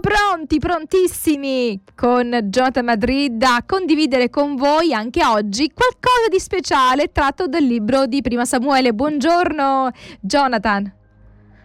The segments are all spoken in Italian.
pronti, prontissimi con Jonathan Madrid a condividere con voi anche oggi qualcosa di speciale tratto dal libro di Prima Samuele. Buongiorno Jonathan.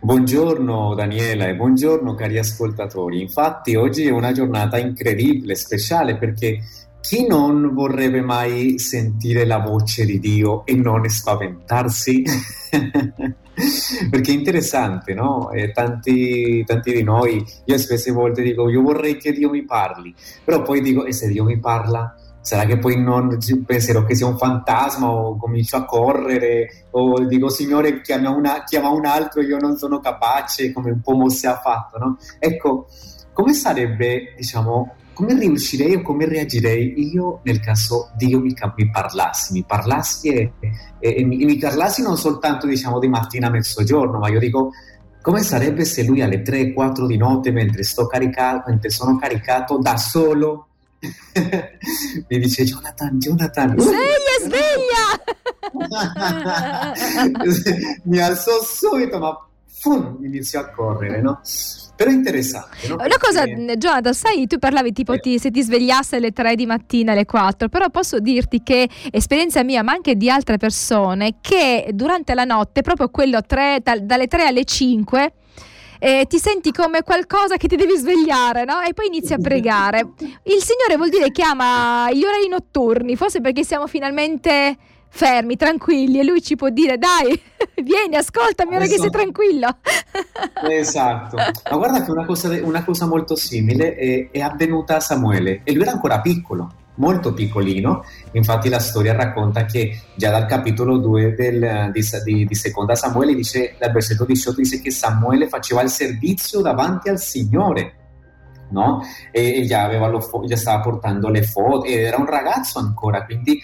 Buongiorno Daniela e buongiorno cari ascoltatori. Infatti oggi è una giornata incredibile, speciale perché chi non vorrebbe mai sentire la voce di Dio e non spaventarsi? Perché è interessante, no? Tanti, tanti di noi, io spesse volte dico, io vorrei che Dio mi parli, però poi dico, e se Dio mi parla? Sarà che poi non penserò che sia un fantasma o comincio a correre o dico Signore chiama, una, chiama un altro, io non sono capace, come un po' Mosè ha fatto, no? Ecco, come sarebbe, diciamo, come riuscirei o come reagirei io nel caso Dio mi, mi parlassi, mi parlassi e, e, e, mi, mi, parlassi non soltanto diciamo di mattina a mezzogiorno, ma io dico come sarebbe se lui alle 3-4 di notte mentre, sto caricato, mentre sono caricato da solo mi dice Jonathan, Jonathan sveglia, sveglia! Mi alzo subito ma fum, inizio a correre no? Però è interessante. No? Una cosa, Jonathan, sai, tu parlavi tipo ti, se ti svegliasse alle 3 di mattina, alle 4, però posso dirti che esperienza mia, ma anche di altre persone, che durante la notte, proprio quello tre, dalle 3 alle 5, eh, ti senti come qualcosa che ti devi svegliare, no? E poi inizi a pregare. Il Signore vuol dire che ama gli orari notturni, forse perché siamo finalmente fermi, tranquilli e lui ci può dire dai, vieni, ascoltami ora che sei tranquillo. esatto, ma guarda che una cosa, una cosa molto simile è, è, avvenuta a Samuele e lui era ancora piccolo, molto piccolino, infatti la storia racconta che già dal capitolo 2 del, di, di, di, seconda Samuele dice, dal versetto 18 dice che Samuele faceva il servizio davanti al Signore. No? E, e già, lo, già stava portando le foto, era un ragazzo ancora, quindi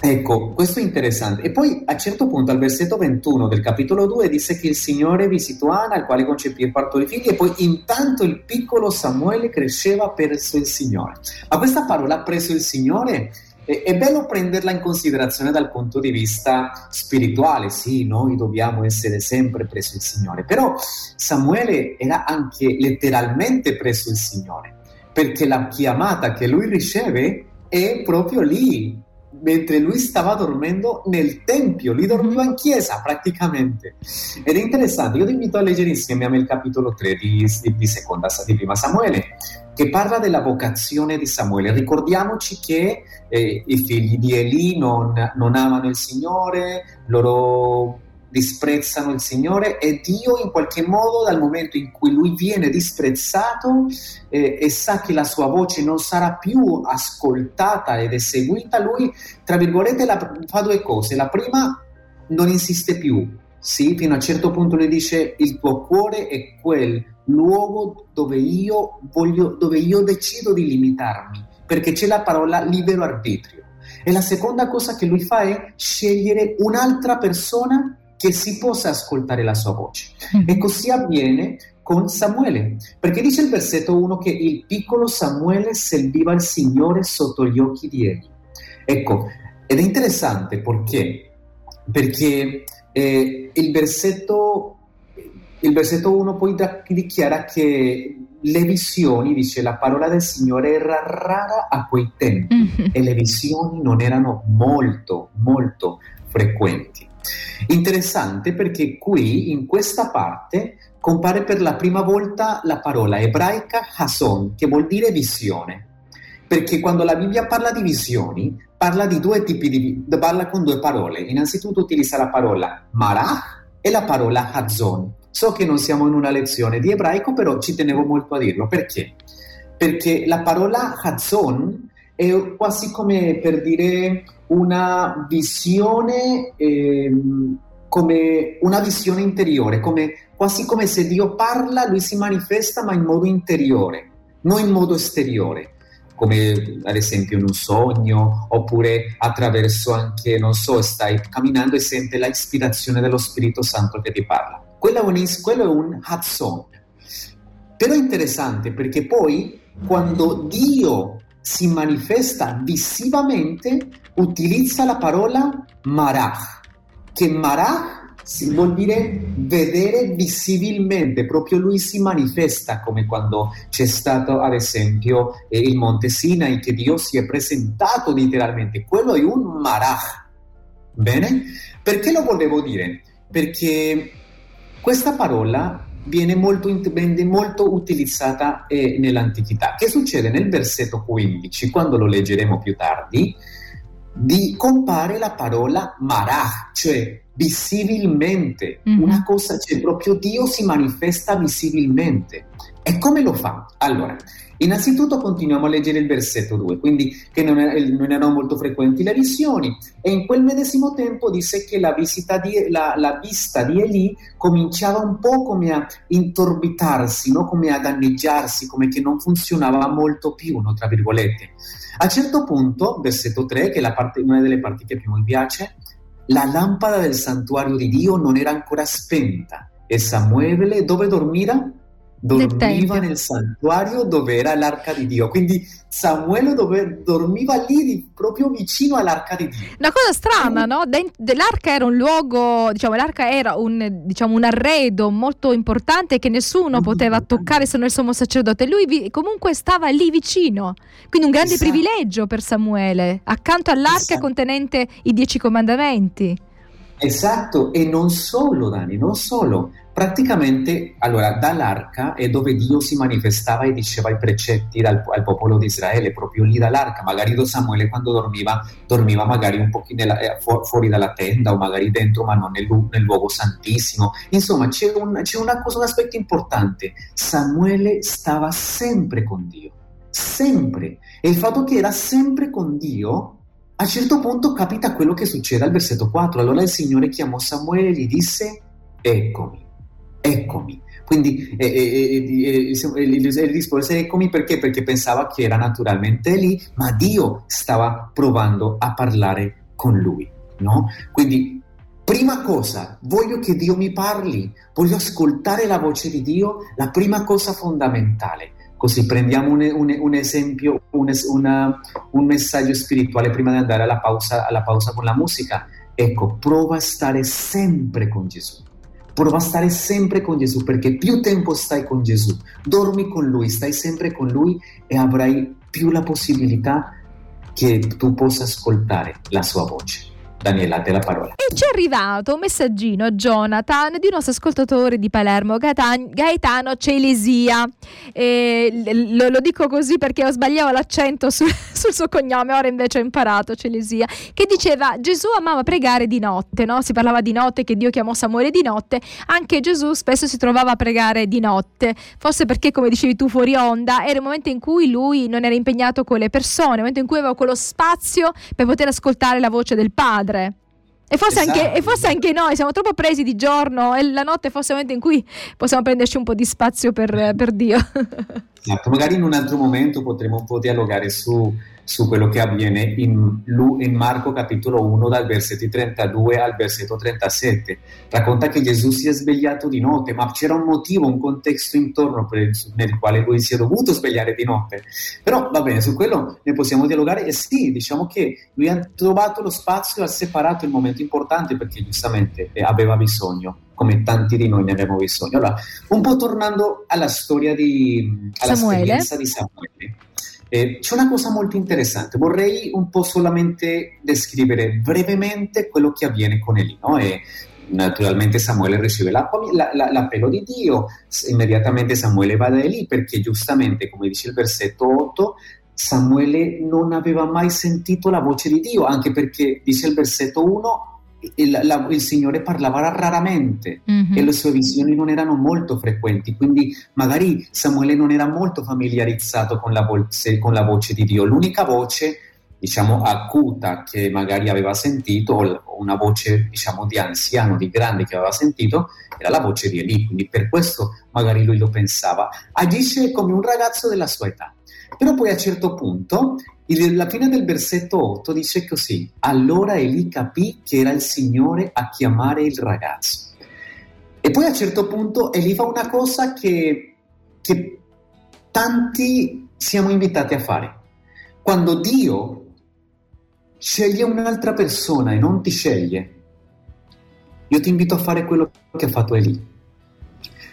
Ecco, questo è interessante. E poi a un certo punto, al versetto 21 del capitolo 2, disse che il Signore visitò Anna, al quale concepì e partorì figli, e poi intanto il piccolo Samuele cresceva presso il Signore. Ma questa parola presso il Signore è, è bello prenderla in considerazione dal punto di vista spirituale. Sì, noi dobbiamo essere sempre presso il Signore, però Samuele era anche letteralmente presso il Signore, perché la chiamata che lui riceve è proprio lì, mentre lui stava dormendo nel tempio, lì dormiva in chiesa praticamente. Ed è interessante, io ti invito a leggere insieme a me il capitolo 3 di, di, di, seconda, di prima Samuele, che parla della vocazione di Samuele. Ricordiamoci che eh, i figli di Eli non, non amano il Signore, loro disprezzano il Signore e Dio in qualche modo dal momento in cui lui viene disprezzato eh, e sa che la sua voce non sarà più ascoltata ed eseguita, lui tra virgolette la, fa due cose. La prima non insiste più, sì, fino a un certo punto le dice il tuo cuore è quel luogo dove io voglio, dove io decido di limitarmi, perché c'è la parola libero arbitrio. E la seconda cosa che lui fa è scegliere un'altra persona che si possa ascoltare la sua voce. E così avviene con Samuele, perché dice il versetto 1 che il piccolo Samuele serviva il Signore sotto gli occhi di Eli. Ecco, ed è interessante perché, perché eh, il, versetto, il versetto 1 poi dichiara che le visioni, dice la parola del Signore era rara a quei tempi mm-hmm. e le visioni non erano molto, molto frequenti. Interessante perché qui, in questa parte, compare per la prima volta la parola ebraica Hason, che vuol dire visione. Perché quando la Bibbia parla di visioni, parla di due tipi di parla con due parole. Innanzitutto utilizza la parola marach e la parola hazon. So che non siamo in una lezione di ebraico, però ci tenevo molto a dirlo. Perché? Perché la parola hazon è quasi come per dire una visione, eh, come una visione interiore, come, quasi come se Dio parla, lui si manifesta ma in modo interiore, non in modo esteriore, come ad esempio in un sogno oppure attraverso anche, non so, stai camminando e senti la ispirazione dello Spirito Santo che ti parla. Quello è un, quello è un Hatson. Però è interessante perché poi quando Dio si manifesta visivamente, utilizza la parola marach, che marach si vuol dire vedere visibilmente, proprio lui si manifesta come quando c'è stato ad esempio eh, il Monte Sinai che Dio si è presentato letteralmente, quello è un marach. Bene? Perché lo volevo dire? Perché questa parola viene molto, viene molto utilizzata eh, nell'antichità. Che succede nel versetto 15, quando lo leggeremo più tardi? Di compare la parola marach, cioè visibilmente, mm-hmm. una cosa, cioè proprio Dio si manifesta visibilmente. E come lo fa? Allora, Innanzitutto continuiamo a leggere il versetto 2, quindi che non, è, non, erano molto frequenti le visioni e in quel medesimo tempo dice che la, di, la, la vista di Eli cominciava un po' come a intorbitarsi, no? come a danneggiarsi, come che non funzionava molto più, no? tra virgolette. A un certo punto, versetto 3, che è parte, una delle parti che più mi piace, la lampada del santuario di Dio non era ancora spenta e Samuele dove dormiva? Dormiva nel santuario dove era l'arca di Dio. Quindi Samuele dove, dormiva lì proprio vicino all'arca di Dio. Una cosa strana, no? l'arca era un luogo, diciamo, l'arca era un, diciamo, un arredo molto importante che nessuno poteva toccare se non il sommo sacerdote. Lui vi, comunque stava lì vicino. Quindi un grande esatto. privilegio per Samuele, accanto all'arca esatto. contenente i dieci comandamenti. Esatto, e non solo, Dani, non solo. Praticamente, allora, dall'arca è dove Dio si manifestava e diceva i precetti al, al popolo di Israele, proprio lì dall'arca. Magari do Samuele quando dormiva, dormiva magari un po' eh, fu- fuori dalla tenda o magari dentro, ma non nel, nel luogo santissimo. Insomma, c'è, un, c'è una cosa, un aspetto importante. Samuele stava sempre con Dio, sempre. E il fatto che era sempre con Dio a un certo punto capita quello che succede al versetto 4. Allora il Signore chiamò Samuele e gli disse, eccomi, eccomi. Quindi eh, eh, eh, rispose eccomi perché? Perché pensava che era naturalmente lì, ma Dio stava provando a parlare con lui. No? Quindi, prima cosa, voglio che Dio mi parli, voglio ascoltare la voce di Dio, la prima cosa fondamentale. Così prendiamo un, un, un esempio, un, una, un, messaggio spirituale prima di andare alla pausa, alla pausa con la musica. Ecco, prova a stare sempre con Gesù. Prova a stare sempre con Gesù perché più tempo stai con Gesù, dormi con Lui, stai sempre con Lui e avrai più la possibilità che tu possa ascoltare la sua voce. Daniela, te la parola. E ci è arrivato un messaggino a Jonathan di un nostro ascoltatore di Palermo, Gaetano Celesia. Lo, lo, dico così perché ho sbagliato l'accento su, sul suo cognome, ora invece ho imparato Celesia, che diceva Gesù amava pregare di notte, no? si parlava di notte, che Dio chiamò Samuele di notte, anche Gesù spesso si trovava a pregare di notte, forse perché come dicevi tu fuori onda, era il momento in cui lui non era impegnato con le persone, il momento in cui aveva quello spazio per poter ascoltare la voce del Padre padre. E forse, esatto. anche, e forse, anche, noi siamo troppo presi di giorno e la notte è forse il momento in cui possiamo prenderci un po' di spazio per, per Dio. Esatto, magari in un altro momento potremo un po' dialogare su su quello che avviene in, in, Marco capitolo 1 dal versetto 32 al versetto 37. Racconta che Gesù si è svegliato di notte, ma c'era un motivo, un contesto intorno per, nel quale lui si è dovuto svegliare di notte. Però va bene, su quello ne possiamo dialogare e sì, diciamo che lui ha trovato lo spazio, ha separato il momento importante perché giustamente eh, aveva bisogno come tanti di noi ne abbiamo bisogno. Allora, un po' tornando alla storia di alla Samuele. di Samuele. Eh, c'è una cosa molto interessante, vorrei un po' solamente descrivere brevemente quello che avviene con Eli. No? E, naturalmente Samuele riceve la, la, l'appello di Dio, immediatamente Samuele va da Eli perché giustamente, come dice il versetto 8, Samuele non aveva mai sentito la voce di Dio, anche perché dice il versetto 1, il, la, il, Signore parlava raramente mm-hmm. e le sue visioni non erano molto frequenti, quindi magari Samuele non era molto familiarizzato con la, voce, con la voce di Dio. L'unica voce, diciamo, acuta che magari aveva sentito, o una voce, diciamo, di anziano, di grande che aveva sentito, era la voce di Eli, quindi per questo magari lui lo pensava. Agisce come un ragazzo della sua età. Però poi a un certo punto la fine del versetto 8 dice così, allora Eli capì che era il Signore a chiamare il ragazzo. E poi a un certo punto Eli fa una cosa che, che tanti siamo invitati a fare. Quando Dio sceglie un'altra persona e non ti sceglie, io ti invito a fare quello che ha fatto Eli.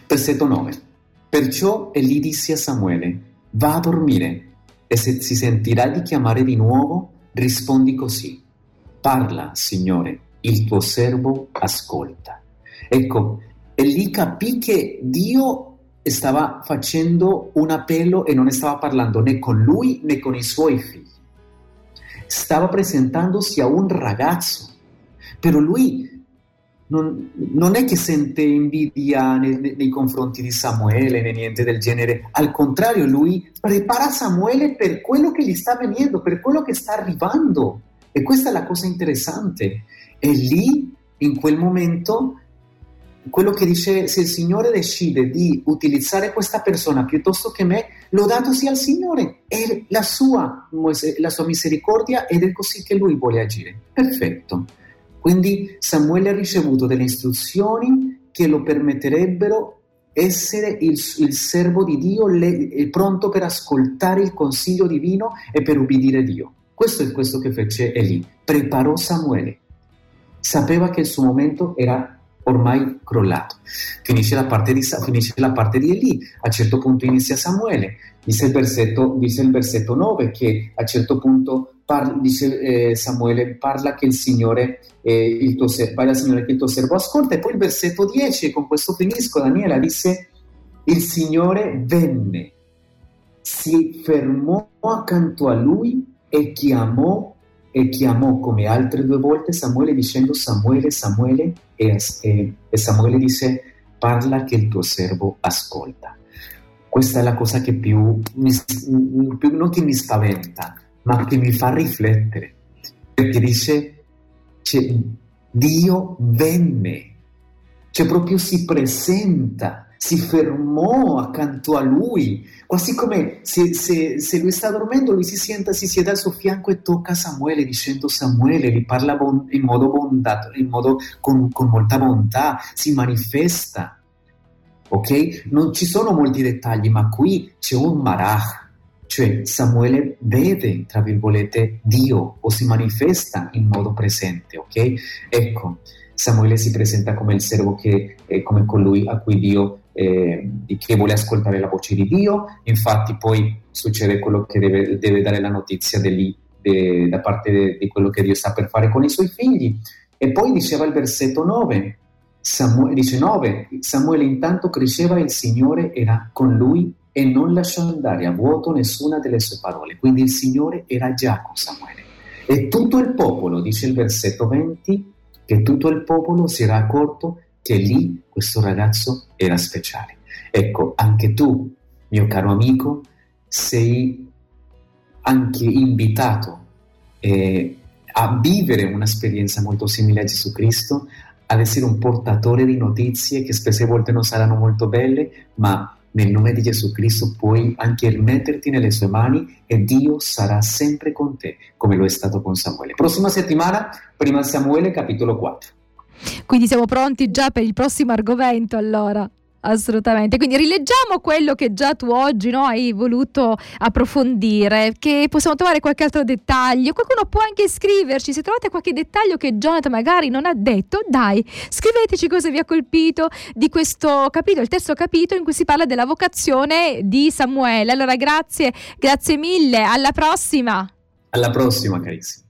Versetto 9. Perciò Eli disse a Samuele, va a dormire e se si sentirà di chiamare di nuovo, rispondi così. Parla, Signore, il tuo servo ascolta. Ecco, Eli capì che Dio stava facendo un appello e non stava parlando né con lui né con i suoi figli. Stava presentandosi a un ragazzo, però lui non, non, è che sente invidia nei, nei, confronti di Samuele né niente del genere, al contrario lui prepara Samuele per quello che gli sta venendo, per quello che sta arrivando e questa è la cosa interessante e lì in quel momento quello che dice se il Signore decide di utilizzare questa persona piuttosto che me, lodato sia il Signore, è la sua, la sua misericordia ed è così che lui vuole agire. Perfetto. Quindi Samuele ha ricevuto delle istruzioni che lo permetterebbero essere il, il servo di Dio le, pronto per ascoltare il consiglio divino e per ubbidire Dio. Questo è questo che fece Eli, preparò Samuele. Sapeva che il suo momento era ormai crollato. Finisce la parte di, finisce la parte di Eli, a un certo punto inizia Samuele, dice il versetto, dice il versetto 9 che a un certo punto par, dice eh, Samuele parla che il Signore, eh, il tuo, parla al Signore che il tuo servo ascolta e poi il versetto 10 e con questo finisco Daniela disse il Signore venne, si fermò accanto a lui e chiamò e chiamò come altre due volte Samuele dicendo Samuele, Samuele e, e, e Samuele disse parla che il tuo servo ascolta. Questa è la cosa che più, mi, più non che mi spaventa, ma che mi fa riflettere, perché dice cioè, Dio venne, cioè proprio si presenta si fermò accanto a lui, quasi come se, se, se, lui sta dormendo, lui si sienta, si siede al suo fianco e tocca Samuele dicendo Samuele, gli parla bon, in modo bondato, in modo con, con molta bontà, si manifesta. Ok? Non ci sono molti dettagli, ma qui c'è un marach, cioè Samuele vede, tra virgolette, Dio o si manifesta in modo presente, ok? Ecco, Samuele si presenta come il servo che, è come colui a cui Dio eh, che vuole ascoltare la voce di Dio, infatti poi succede quello che deve, deve dare la notizia de, de, da parte di quello che Dio sta per fare con i suoi figli. E poi diceva il versetto 9, Samuele, dice 9, Samuele intanto cresceva e il Signore era con lui e non lasciò andare a vuoto nessuna delle sue parole. Quindi il Signore era già con Samuele. E tutto il popolo, dice il versetto 20, che tutto il popolo si era accorto che lì questo ragazzo era speciale. Ecco, anche tu, mio caro amico, sei anche invitato eh, a vivere un'esperienza molto simile a Gesù Cristo, ad essere un portatore di notizie che spesse volte non saranno molto belle, ma nel nome di Gesù Cristo puoi anche rimetterti nelle sue mani e Dio sarà sempre con te, come lo è stato con Samuele. Prossima settimana, prima Samuele, capitolo 4. Quindi siamo pronti già per il prossimo argomento allora. Assolutamente, quindi rileggiamo quello che già tu oggi no, hai voluto approfondire, che possiamo trovare qualche altro dettaglio, qualcuno può anche scriverci, se trovate qualche dettaglio che Jonathan magari non ha detto, dai, scriveteci cosa vi ha colpito di questo capitolo, il terzo capitolo in cui si parla della vocazione di Samuele. Allora grazie, grazie mille, alla prossima. Alla prossima carissima.